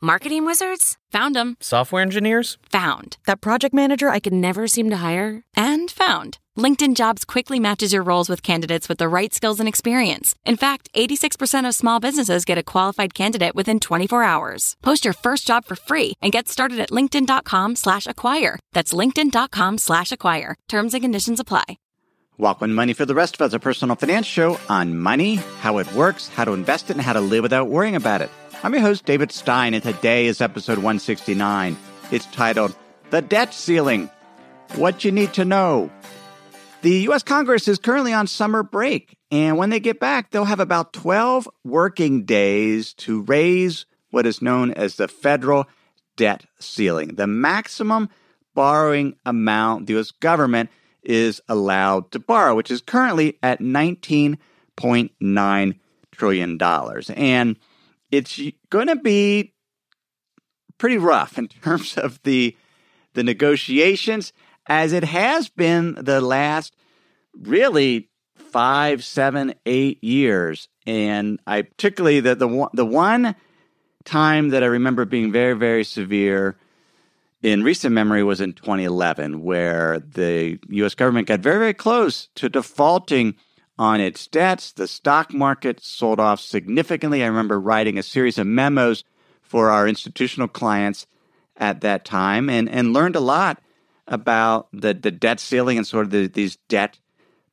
Marketing wizards? Found them. Software engineers? Found. That project manager I could never seem to hire? And found. LinkedIn Jobs quickly matches your roles with candidates with the right skills and experience. In fact, 86% of small businesses get a qualified candidate within 24 hours. Post your first job for free and get started at linkedin.com slash acquire. That's linkedin.com slash acquire. Terms and conditions apply. Walk Welcome Money for the rest of us, a personal finance show on money, how it works, how to invest it, and how to live without worrying about it. I'm your host, David Stein, and today is episode 169. It's titled The Debt Ceiling What You Need to Know. The U.S. Congress is currently on summer break, and when they get back, they'll have about 12 working days to raise what is known as the federal debt ceiling, the maximum borrowing amount the U.S. government is allowed to borrow, which is currently at $19.9 trillion. And it's going to be pretty rough in terms of the, the negotiations, as it has been the last really five, seven, eight years. And I particularly the the the one time that I remember being very, very severe in recent memory was in 2011, where the U.S. government got very, very close to defaulting on its debts. The stock market sold off significantly. I remember writing a series of memos for our institutional clients at that time and, and learned a lot about the, the debt ceiling and sort of the, these debt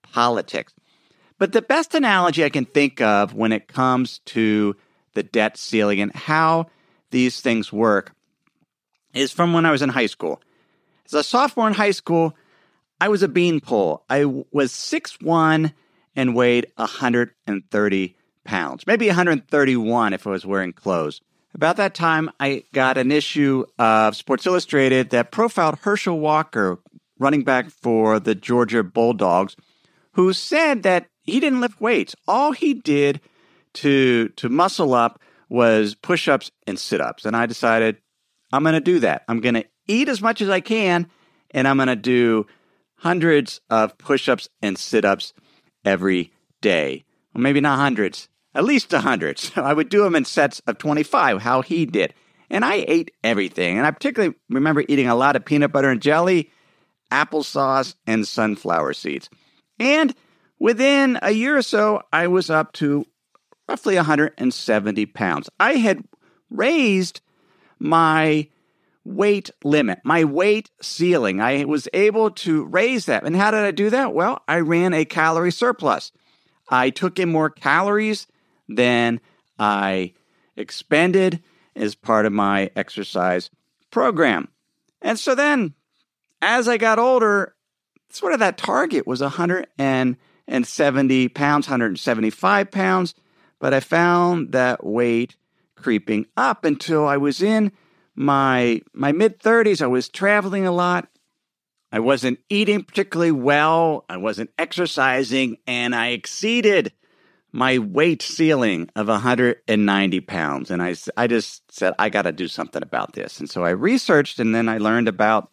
politics. But the best analogy I can think of when it comes to the debt ceiling and how these things work is from when I was in high school. As a sophomore in high school, I was a beanpole. I was 6'1 and weighed 130 pounds, maybe 131 if I was wearing clothes. About that time, I got an issue of Sports Illustrated that profiled Herschel Walker, running back for the Georgia Bulldogs, who said that he didn't lift weights. All he did to to muscle up was push-ups and sit-ups. And I decided I'm going to do that. I'm going to eat as much as I can and I'm going to do hundreds of push-ups and sit-ups every day. Well, maybe not hundreds, at least a hundred. So I would do them in sets of 25, how he did. And I ate everything. And I particularly remember eating a lot of peanut butter and jelly, applesauce, and sunflower seeds. And within a year or so, I was up to roughly 170 pounds. I had raised my weight limit, my weight ceiling. I was able to raise that. And how did I do that? Well, I ran a calorie surplus. I took in more calories than I expended as part of my exercise program. And so then, as I got older, sort of that target was 170 pounds, 175 pounds, but I found that weight creeping up until I was in my my mid 30s. I was traveling a lot. I wasn't eating particularly well. I wasn't exercising, and I exceeded my weight ceiling of 190 pounds. And I, I just said, I got to do something about this. And so I researched, and then I learned about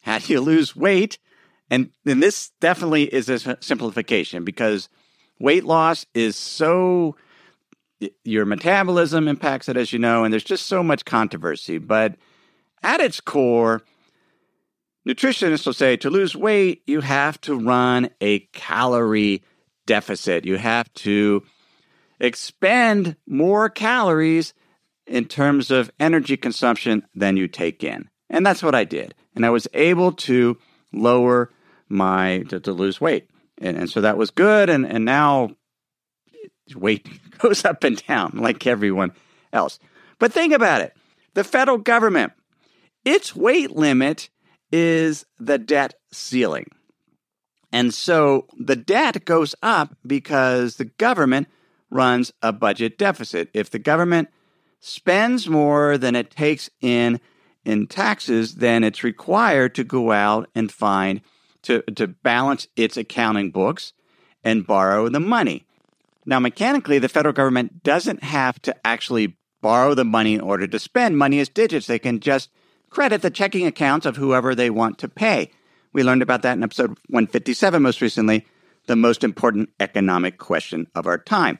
how do you lose weight and, and this definitely is a simplification because weight loss is so your metabolism impacts it as you know and there's just so much controversy. But at its core nutritionists will say to lose weight you have to run a calorie deficit. You have to expend more calories in terms of energy consumption than you take in. And that's what i did. And i was able to lower my to, to lose weight, and, and so that was good. And and now weight goes up and down like everyone else. But think about it: the federal government, its weight limit is the debt ceiling. And so the debt goes up because the government runs a budget deficit. If the government spends more than it takes in in taxes, then it's required to go out and find to, to balance its accounting books and borrow the money. Now, mechanically, the federal government doesn't have to actually borrow the money in order to spend. Money as digits. They can just credit the checking accounts of whoever they want to pay. We learned about that in episode 157 most recently, the most important economic question of our time.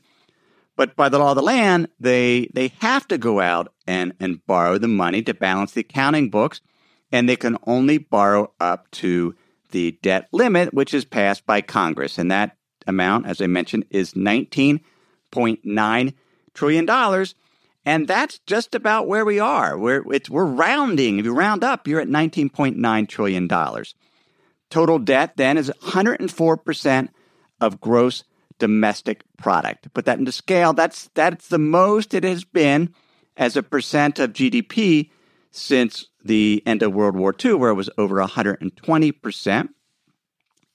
But by the law of the land, they they have to go out and, and borrow the money to balance the accounting books, and they can only borrow up to the debt limit, which is passed by Congress. And that amount, as I mentioned, is $19.9 trillion. And that's just about where we are. We're, we're rounding. If you round up, you're at $19.9 trillion. Total debt then is 104% of gross domestic product. To put that into scale, that's that's the most it has been as a percent of GDP since the end of World War II, where it was over 120%.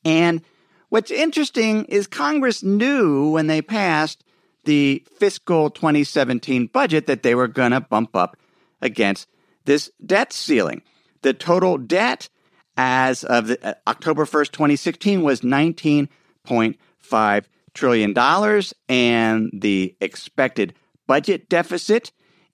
And what's interesting is Congress knew when they passed the fiscal 2017 budget that they were going to bump up against this debt ceiling. The total debt as of the, uh, October 1st, 2016 was 19.5 trillion dollars and the expected budget deficit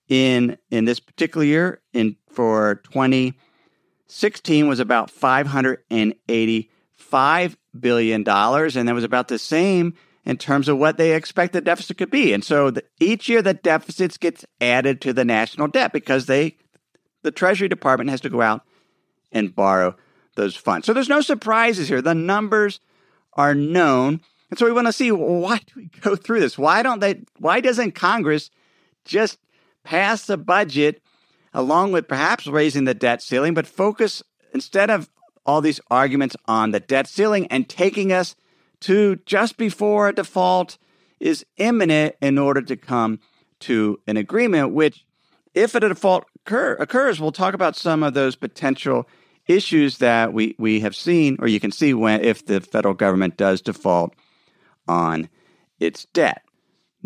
in in this particular year in for 2016 was about 585 billion dollars and that was about the same in terms of what they expect the deficit could be. And so the, each year the deficits gets added to the national debt because they the treasury department has to go out and borrow those funds. So there's no surprises here. The numbers are known. And so we want to see why do we go through this? Why don't they why doesn't Congress just pass the budget along with perhaps raising the debt ceiling, but focus instead of all these arguments on the debt ceiling and taking us to just before a default is imminent in order to come to an agreement, which, if a default occur, occurs, we'll talk about some of those potential issues that we, we have seen, or you can see when if the federal government does default on its debt.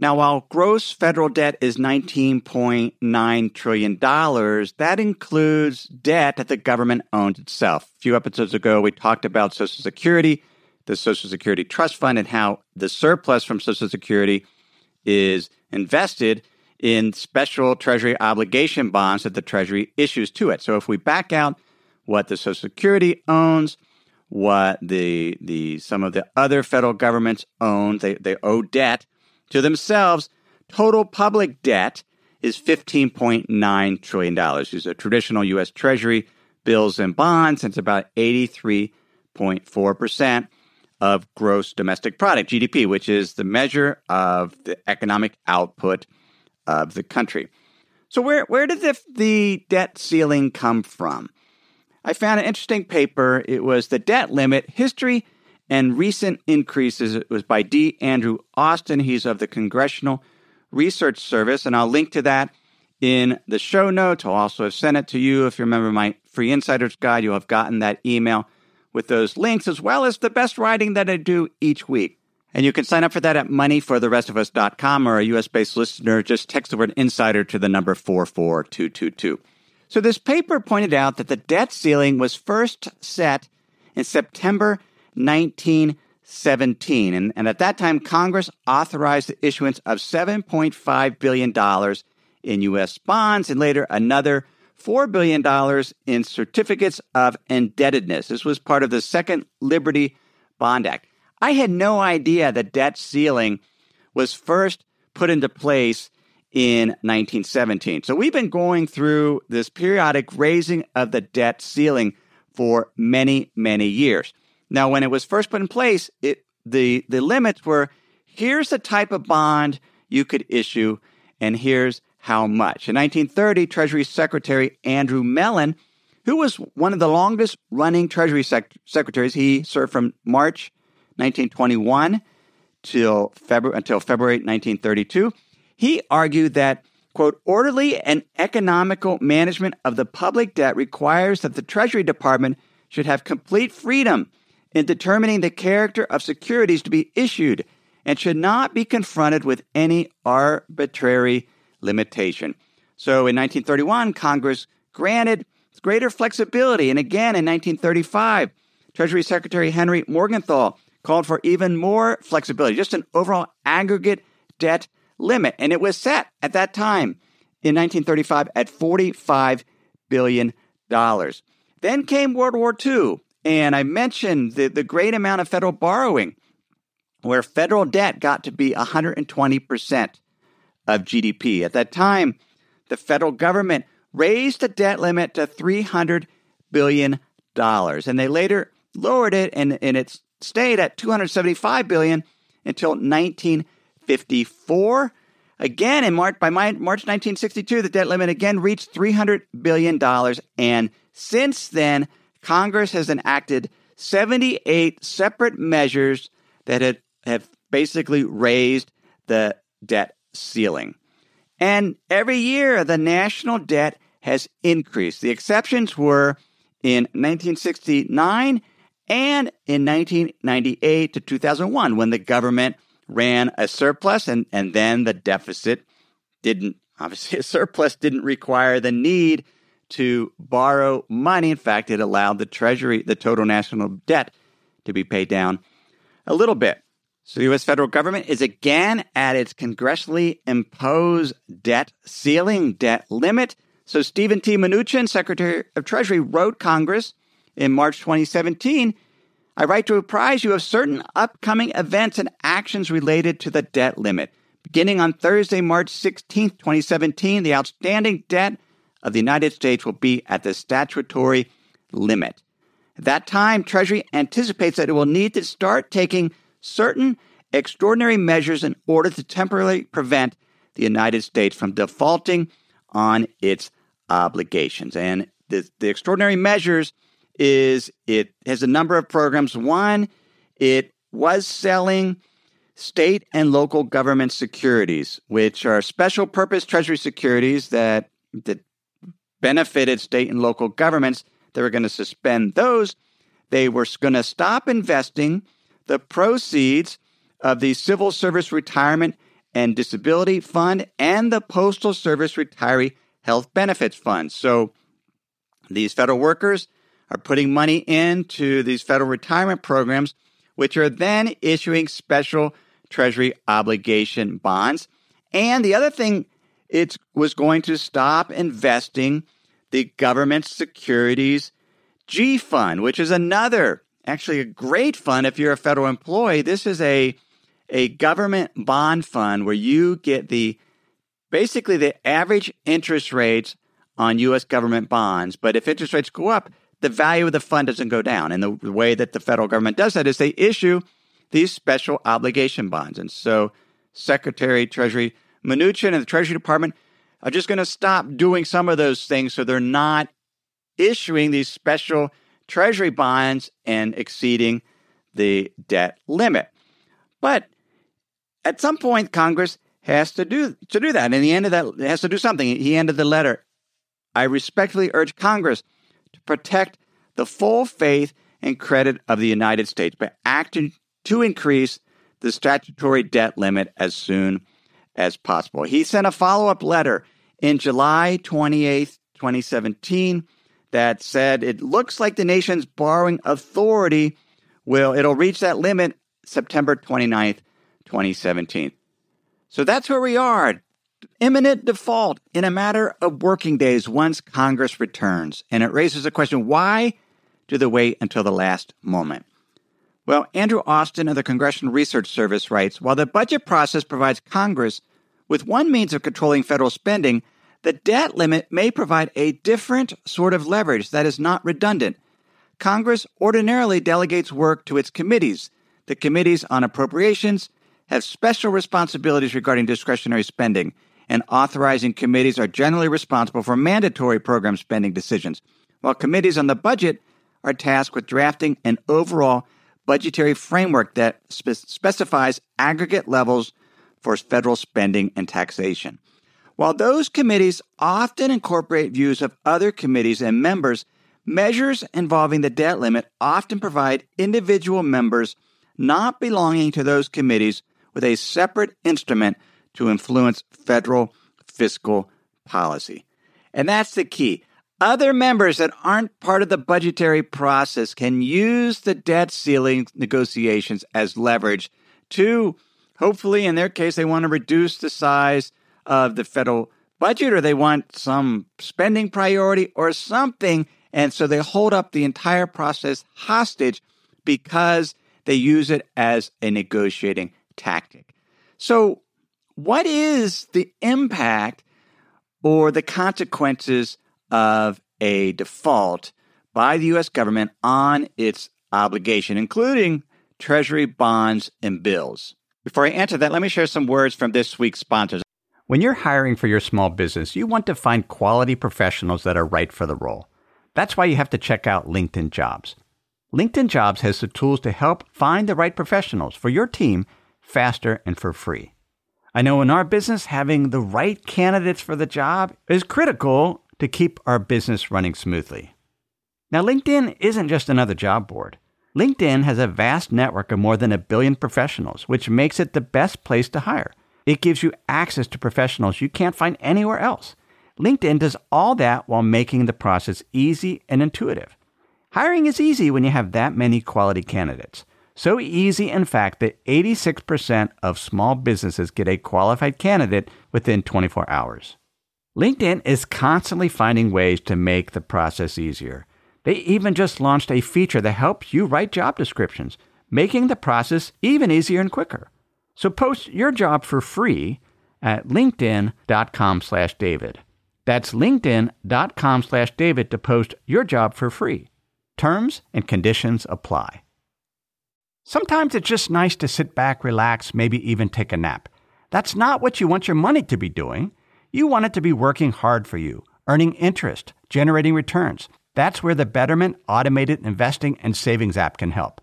Now, while gross federal debt is $19.9 trillion, that includes debt that the government owns itself. A few episodes ago, we talked about Social Security, the Social Security Trust Fund, and how the surplus from Social Security is invested in special Treasury obligation bonds that the Treasury issues to it. So if we back out what the Social Security owns, what the the some of the other federal governments own. They they owe debt to themselves. Total public debt is fifteen point nine trillion dollars. These are traditional U.S. Treasury bills and bonds. It's about eighty three point four percent of gross domestic product (GDP), which is the measure of the economic output of the country. So where where did the, the debt ceiling come from? I found an interesting paper. It was The Debt Limit History and Recent Increases. It was by D. Andrew Austin. He's of the Congressional Research Service, and I'll link to that in the show notes. I'll also have sent it to you. If you remember my free insider's guide, you'll have gotten that email with those links, as well as the best writing that I do each week. And you can sign up for that at moneyfortherestofus.com or a US based listener, just text the word insider to the number 44222. So this paper pointed out that the debt ceiling was first set in September 1917. And, and at that time, Congress authorized the issuance of $7.5 billion in U.S. bonds and later another $4 billion in certificates of indebtedness. This was part of the Second Liberty Bond Act. I had no idea the debt ceiling was first put into place in 1917. So we've been going through this periodic raising of the debt ceiling for many, many years. Now, when it was first put in place, it, the, the limits were here's the type of bond you could issue, and here's how much. In 1930, Treasury Secretary Andrew Mellon, who was one of the longest running Treasury sec- secretaries, he served from March 1921 till February, until February 1932 he argued that, quote, orderly and economical management of the public debt requires that the Treasury Department should have complete freedom in determining the character of securities to be issued and should not be confronted with any arbitrary limitation. So in 1931, Congress granted greater flexibility. And again in 1935, Treasury Secretary Henry Morgenthau called for even more flexibility, just an overall aggregate debt limit. And it was set at that time in 1935 at $45 billion. Then came World War II. And I mentioned the, the great amount of federal borrowing, where federal debt got to be 120% of GDP. At that time, the federal government raised the debt limit to $300 billion. And they later lowered it, and, and it stayed at $275 billion until 1954. Again, in March, by March 1962, the debt limit again reached $300 billion. And since then, Congress has enacted 78 separate measures that have, have basically raised the debt ceiling. And every year, the national debt has increased. The exceptions were in 1969 and in 1998 to 2001 when the government ran a surplus and, and then the deficit didn't, obviously, a surplus didn't require the need to borrow money. In fact, it allowed the Treasury, the total national debt, to be paid down a little bit. So the U.S. federal government is again at its congressionally imposed debt ceiling, debt limit. So Stephen T. Mnuchin, Secretary of Treasury, wrote Congress in March 2017 I write to apprise you of certain upcoming events and actions related to the debt limit. Beginning on Thursday, March 16, 2017, the outstanding debt of the United States will be at the statutory limit. At that time, Treasury anticipates that it will need to start taking certain extraordinary measures in order to temporarily prevent the United States from defaulting on its obligations. And the, the extraordinary measures is it has a number of programs. One, it was selling state and local government securities, which are special purpose treasury securities that that benefited state and local governments. They were going to suspend those. They were going to stop investing the proceeds of the Civil Service Retirement and Disability Fund and the Postal Service Retiree Health Benefits Fund. So these federal workers are putting money into these federal retirement programs, which are then issuing special Treasury obligation bonds. And the other thing, it was going to stop investing the government securities G fund, which is another, actually a great fund if you're a federal employee. This is a a government bond fund where you get the basically the average interest rates on US government bonds, but if interest rates go up, the value of the fund doesn't go down. And the way that the federal government does that is they issue these special obligation bonds. And so Secretary Treasury Mnuchin and the Treasury Department are just going to stop doing some of those things so they're not issuing these special treasury bonds and exceeding the debt limit. But at some point Congress has to do to do that. And the end of that has to do something. He ended the letter. I respectfully urge Congress to protect the full faith and credit of the United States by acting to increase the statutory debt limit as soon as possible. He sent a follow up letter in July 28, 2017, that said it looks like the nation's borrowing authority will it'll reach that limit September 29th, 2017. So that's where we are imminent default in a matter of working days once Congress returns. And it raises the question why do they wait until the last moment? Well, Andrew Austin of the Congressional Research Service writes While the budget process provides Congress with one means of controlling federal spending, the debt limit may provide a different sort of leverage that is not redundant. Congress ordinarily delegates work to its committees. The committees on appropriations have special responsibilities regarding discretionary spending and authorizing committees are generally responsible for mandatory program spending decisions, while committees on the budget are tasked with drafting an overall budgetary framework that spe- specifies aggregate levels for federal spending and taxation. While those committees often incorporate views of other committees and members, measures involving the debt limit often provide individual members not belonging to those committees with a separate instrument to influence federal fiscal policy. And that's the key. Other members that aren't part of the budgetary process can use the debt ceiling negotiations as leverage to, hopefully, in their case, they want to reduce the size of the federal budget or they want some spending priority or something. And so they hold up the entire process hostage because they use it as a negotiating tactic. So, what is the impact or the consequences of a default by the U.S. government on its obligation, including Treasury bonds and bills? Before I answer that, let me share some words from this week's sponsors. When you're hiring for your small business, you want to find quality professionals that are right for the role. That's why you have to check out LinkedIn Jobs. LinkedIn Jobs has the tools to help find the right professionals for your team faster and for free. I know in our business, having the right candidates for the job is critical to keep our business running smoothly. Now, LinkedIn isn't just another job board. LinkedIn has a vast network of more than a billion professionals, which makes it the best place to hire. It gives you access to professionals you can't find anywhere else. LinkedIn does all that while making the process easy and intuitive. Hiring is easy when you have that many quality candidates. So easy, in fact, that 86% of small businesses get a qualified candidate within 24 hours. LinkedIn is constantly finding ways to make the process easier. They even just launched a feature that helps you write job descriptions, making the process even easier and quicker. So post your job for free at linkedin.com slash david. That's linkedin.com slash david to post your job for free. Terms and conditions apply. Sometimes it's just nice to sit back, relax, maybe even take a nap. That's not what you want your money to be doing. You want it to be working hard for you, earning interest, generating returns. That's where the Betterment automated investing and savings app can help.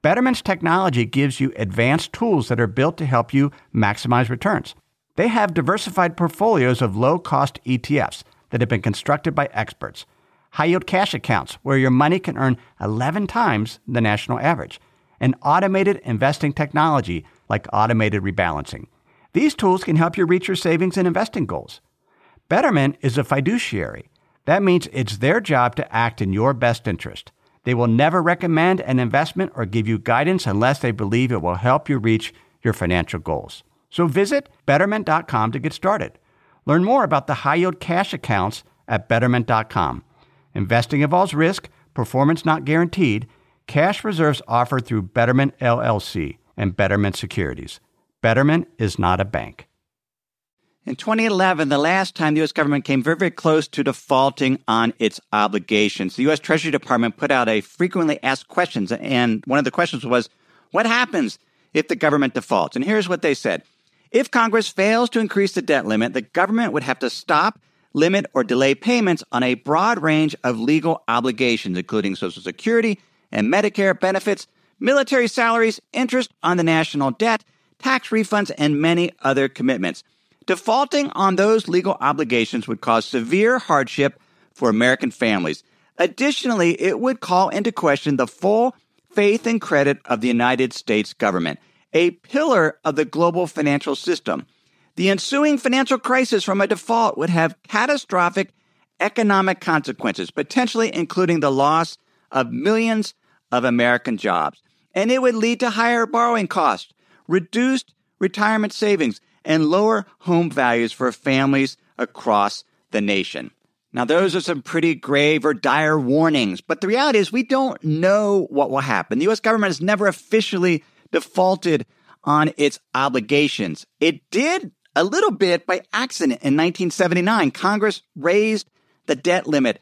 Betterment's technology gives you advanced tools that are built to help you maximize returns. They have diversified portfolios of low cost ETFs that have been constructed by experts high yield cash accounts where your money can earn 11 times the national average, and automated investing technology like automated rebalancing. These tools can help you reach your savings and investing goals. Betterment is a fiduciary. That means it's their job to act in your best interest. They will never recommend an investment or give you guidance unless they believe it will help you reach your financial goals. So visit betterment.com to get started. Learn more about the high yield cash accounts at betterment.com. Investing involves risk, performance not guaranteed. Cash reserves offered through Betterment LLC and Betterment Securities. Betterment is not a bank. In 2011, the last time the U.S. government came very, very close to defaulting on its obligations, the U.S. Treasury Department put out a frequently asked questions, and one of the questions was, What happens if the government defaults? And here's what they said If Congress fails to increase the debt limit, the government would have to stop limit, or delay payments on a broad range of legal obligations, including Social Security and Medicare benefits, military salaries, interest on the national debt, tax refunds, and many other commitments. Defaulting on those legal obligations would cause severe hardship for American families. Additionally, it would call into question the full faith and credit of the United States government, a pillar of the global financial system. The ensuing financial crisis from a default would have catastrophic economic consequences, potentially including the loss of millions of American jobs. And it would lead to higher borrowing costs, reduced retirement savings, and lower home values for families across the nation. Now, those are some pretty grave or dire warnings, but the reality is we don't know what will happen. The U.S. government has never officially defaulted on its obligations. It did a little bit by accident in 1979. Congress raised the debt limit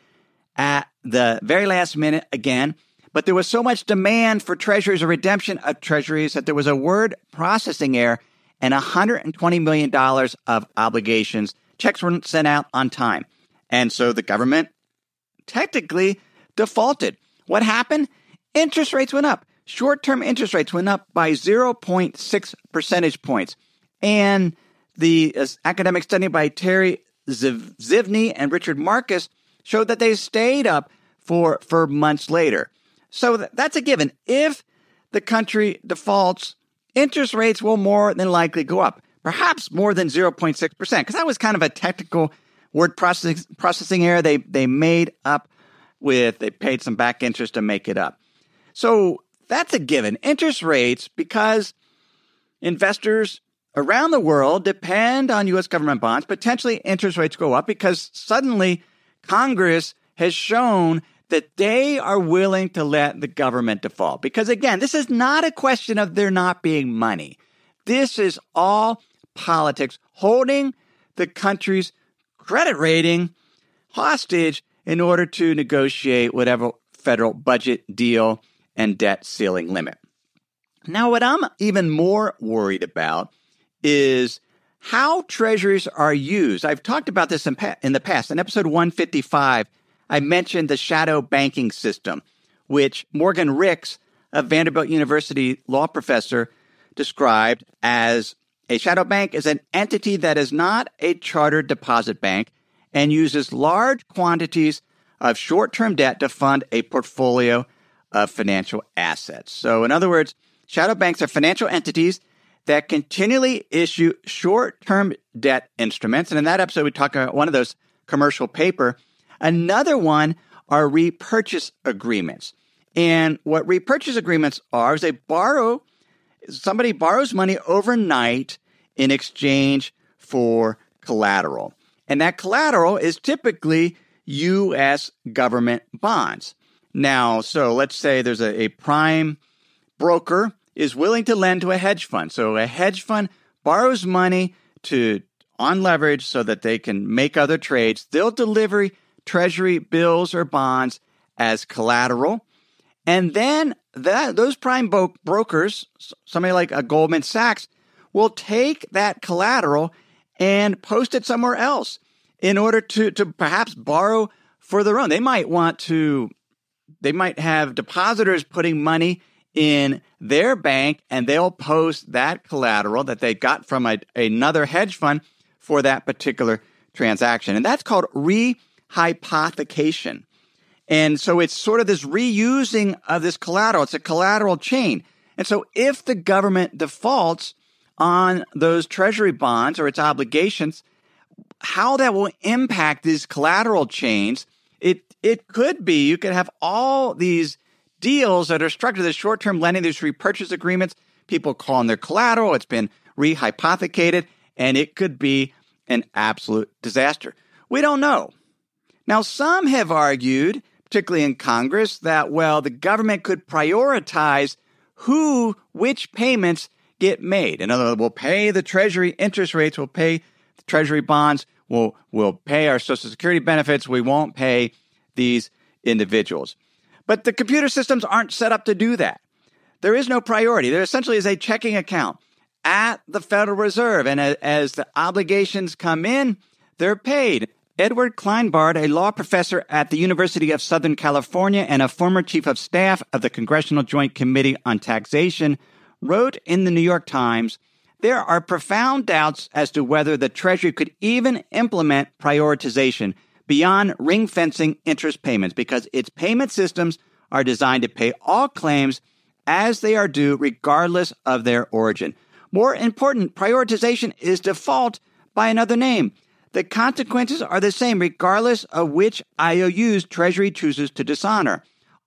at the very last minute again, but there was so much demand for treasuries or redemption of treasuries that there was a word processing error and $120 million of obligations. Checks weren't sent out on time. And so the government technically defaulted. What happened? Interest rates went up. Short term interest rates went up by 0.6 percentage points. And the uh, academic study by Terry Zivney and Richard Marcus showed that they stayed up for, for months later. So th- that's a given. If the country defaults, interest rates will more than likely go up, perhaps more than 0.6%, because that was kind of a technical word processing, processing error they, they made up with, they paid some back interest to make it up. So that's a given. Interest rates, because investors around the world depend on U.S. government bonds, potentially interest rates go up because suddenly Congress has shown that they are willing to let the government default. Because again, this is not a question of there not being money. This is all politics holding the country's credit rating hostage in order to negotiate whatever federal budget deal and debt ceiling limit. Now, what I'm even more worried about is how treasuries are used. I've talked about this in, pa- in the past. In episode 155, I mentioned the shadow banking system, which Morgan Ricks, a Vanderbilt University law professor, described as a shadow bank is an entity that is not a chartered deposit bank and uses large quantities of short term debt to fund a portfolio of financial assets. So, in other words, shadow banks are financial entities that continually issue short term debt instruments. And in that episode, we talk about one of those commercial paper. Another one are repurchase agreements. And what repurchase agreements are is they borrow, somebody borrows money overnight in exchange for collateral. And that collateral is typically U.S. government bonds. Now, so let's say there's a, a prime broker is willing to lend to a hedge fund. So a hedge fund borrows money to on leverage so that they can make other trades. They'll deliver treasury bills or bonds as collateral. And then that, those prime bo- brokers, somebody like a Goldman Sachs, will take that collateral and post it somewhere else in order to, to perhaps borrow for their own. They might want to, they might have depositors putting money in their bank and they'll post that collateral that they got from a, another hedge fund for that particular transaction. And that's called rehypothecation. And so it's sort of this reusing of this collateral. It's a collateral chain. And so if the government defaults on those treasury bonds or its obligations, how that will impact these collateral chains, it it could be you could have all these deals that are structured as short-term lending, these repurchase agreements, people calling their collateral, it's been rehypothecated, and it could be an absolute disaster. We don't know. Now, some have argued, particularly in Congress, that, well, the government could prioritize who, which payments get made. In other words, we'll pay the Treasury interest rates, we'll pay the Treasury bonds, we'll, we'll pay our Social Security benefits, we won't pay these individuals. But the computer systems aren't set up to do that. There is no priority. There essentially is a checking account at the Federal Reserve. And as the obligations come in, they're paid. Edward Kleinbard, a law professor at the University of Southern California and a former chief of staff of the Congressional Joint Committee on Taxation, wrote in the New York Times there are profound doubts as to whether the Treasury could even implement prioritization beyond ring fencing interest payments because its payment systems are designed to pay all claims as they are due, regardless of their origin. More important, prioritization is default by another name. The consequences are the same regardless of which IOUs Treasury chooses to dishonor.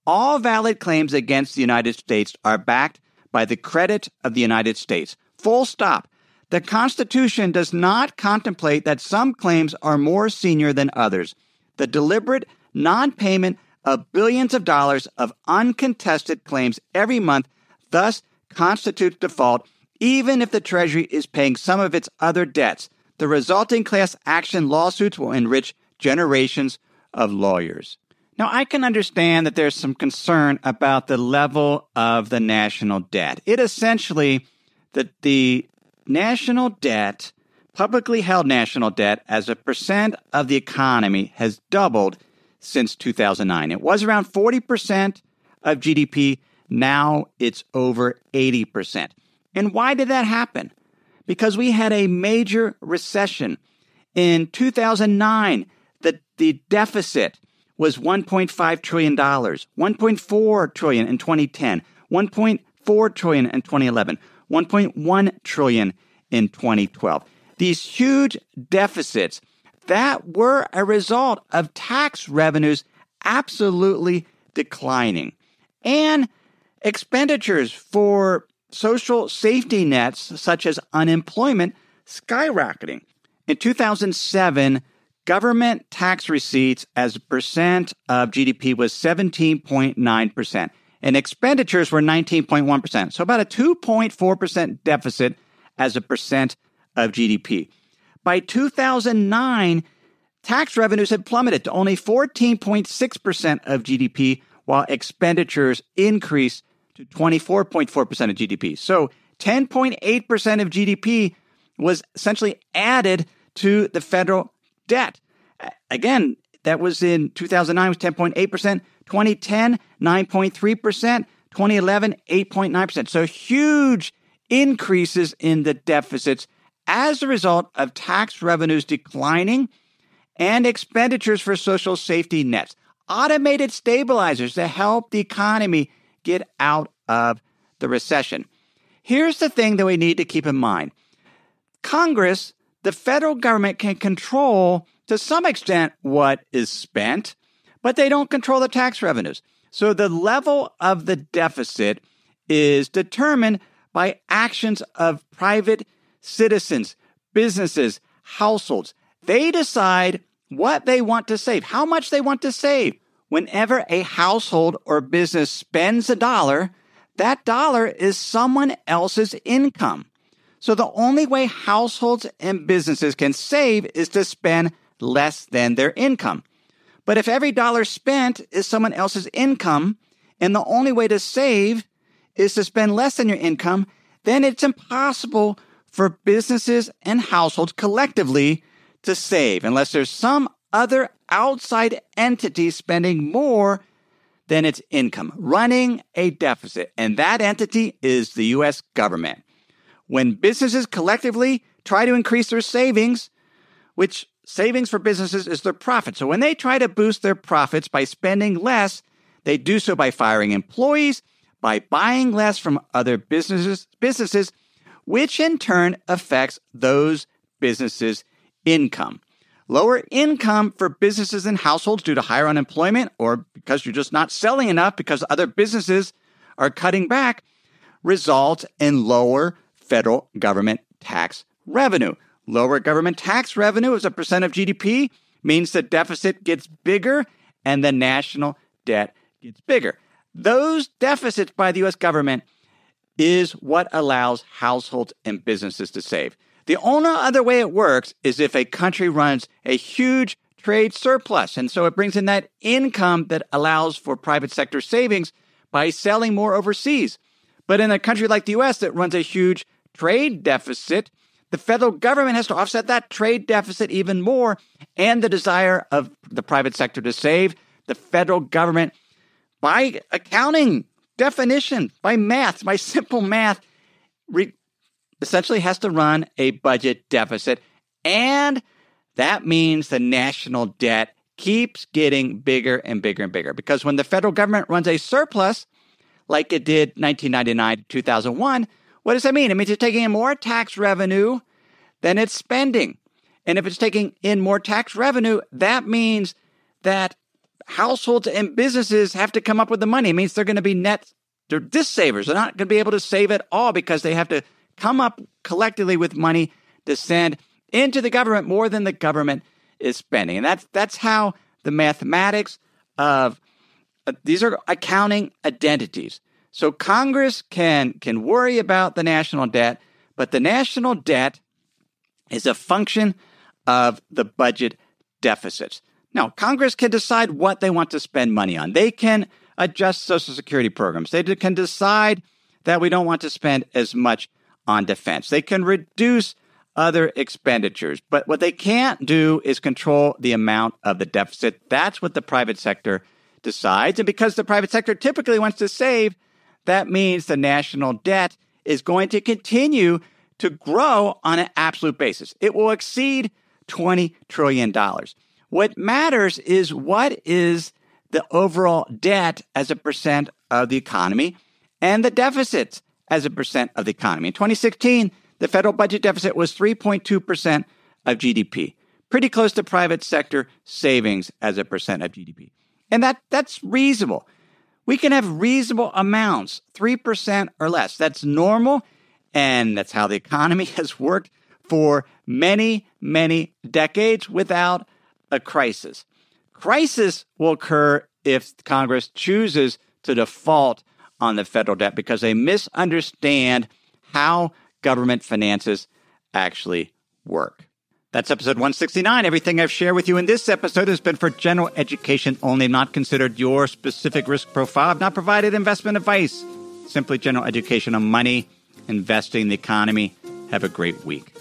All valid claims against the United States are backed by the credit of the United States. Full stop. The Constitution does not contemplate that some claims are more senior than others. The deliberate non payment of billions of dollars of uncontested claims every month thus constitutes default, even if the Treasury is paying some of its other debts. The resulting class action lawsuits will enrich generations of lawyers. Now, I can understand that there's some concern about the level of the national debt. It essentially, the, the national debt, publicly held national debt, as a percent of the economy has doubled since 2009. It was around 40% of GDP. Now it's over 80%. And why did that happen? Because we had a major recession. In 2009, the, the deficit was $1.5 trillion, 1.4 trillion in 2010, 1.4 trillion in 2011, $1.1 trillion in 2012. These huge deficits that were a result of tax revenues absolutely declining and expenditures for social safety nets such as unemployment skyrocketing. In 2007, government tax receipts as a percent of GDP was 17.9%, and expenditures were 19.1%. So about a 2.4% deficit as a percent of GDP. By 2009, tax revenues had plummeted to only 14.6% of GDP, while expenditures increased to 24.4% of GDP. So 10.8% of GDP was essentially added to the federal debt. Again, that was in 2009 was 10.8%, 2010 9.3%, 2011 8.9%. So huge increases in the deficits as a result of tax revenues declining and expenditures for social safety nets, automated stabilizers to help the economy get out of the recession. Here's the thing that we need to keep in mind Congress, the federal government, can control to some extent what is spent, but they don't control the tax revenues. So the level of the deficit is determined by actions of private citizens, businesses, households. They decide what they want to save, how much they want to save. Whenever a household or business spends a dollar, that dollar is someone else's income. So the only way households and businesses can save is to spend less than their income. But if every dollar spent is someone else's income, and the only way to save is to spend less than your income, then it's impossible for businesses and households collectively to save unless there's some other outside entity spending more than its income, running a deficit. And that entity is the US government. When businesses collectively try to increase their savings, which savings for businesses is their profit. So when they try to boost their profits by spending less, they do so by firing employees, by buying less from other businesses, businesses, which in turn affects those businesses' income. Lower income for businesses and households due to higher unemployment or because you're just not selling enough because other businesses are cutting back results in lower federal government tax revenue. Lower government tax revenue as a percent of GDP means the deficit gets bigger and the national debt gets bigger. Those deficits by the US government is what allows households and businesses to save. The only other way it works is if a country runs a huge trade surplus. And so it brings in that income that allows for private sector savings by selling more overseas. But in a country like the US that runs a huge trade deficit, the federal government has to offset that trade deficit even more and the desire of the private sector to save. The federal government, by accounting definition, by math, by simple math, re- essentially has to run a budget deficit. And that means the national debt keeps getting bigger and bigger and bigger. Because when the federal government runs a surplus, like it did 1999 to 2001, what does that mean? It means it's taking in more tax revenue than it's spending. And if it's taking in more tax revenue, that means that households and businesses have to come up with the money. It means they're going to be net, they're dissavers. They're not going to be able to save it all because they have to come up collectively with money to send into the government more than the government is spending. And that's, that's how the mathematics of uh, these are accounting identities. So Congress can can worry about the national debt, but the national debt is a function of the budget deficits. Now, Congress can decide what they want to spend money on. They can adjust Social Security programs. They can decide that we don't want to spend as much on defense. They can reduce other expenditures. But what they can't do is control the amount of the deficit. That's what the private sector decides. And because the private sector typically wants to save, that means the national debt is going to continue to grow on an absolute basis. It will exceed $20 trillion. What matters is what is the overall debt as a percent of the economy and the deficits as a percent of the economy. In 2016, the federal budget deficit was 3.2% of GDP, pretty close to private sector savings as a percent of GDP. And that, that's reasonable. We can have reasonable amounts, 3% or less. That's normal, and that's how the economy has worked for many, many decades without a crisis. Crisis will occur if Congress chooses to default on the federal debt because they misunderstand how government finances actually work. That's episode 169. Everything I've shared with you in this episode has been for general education only, not considered your specific risk profile. I've not provided investment advice, simply general education on money, investing, the economy. Have a great week.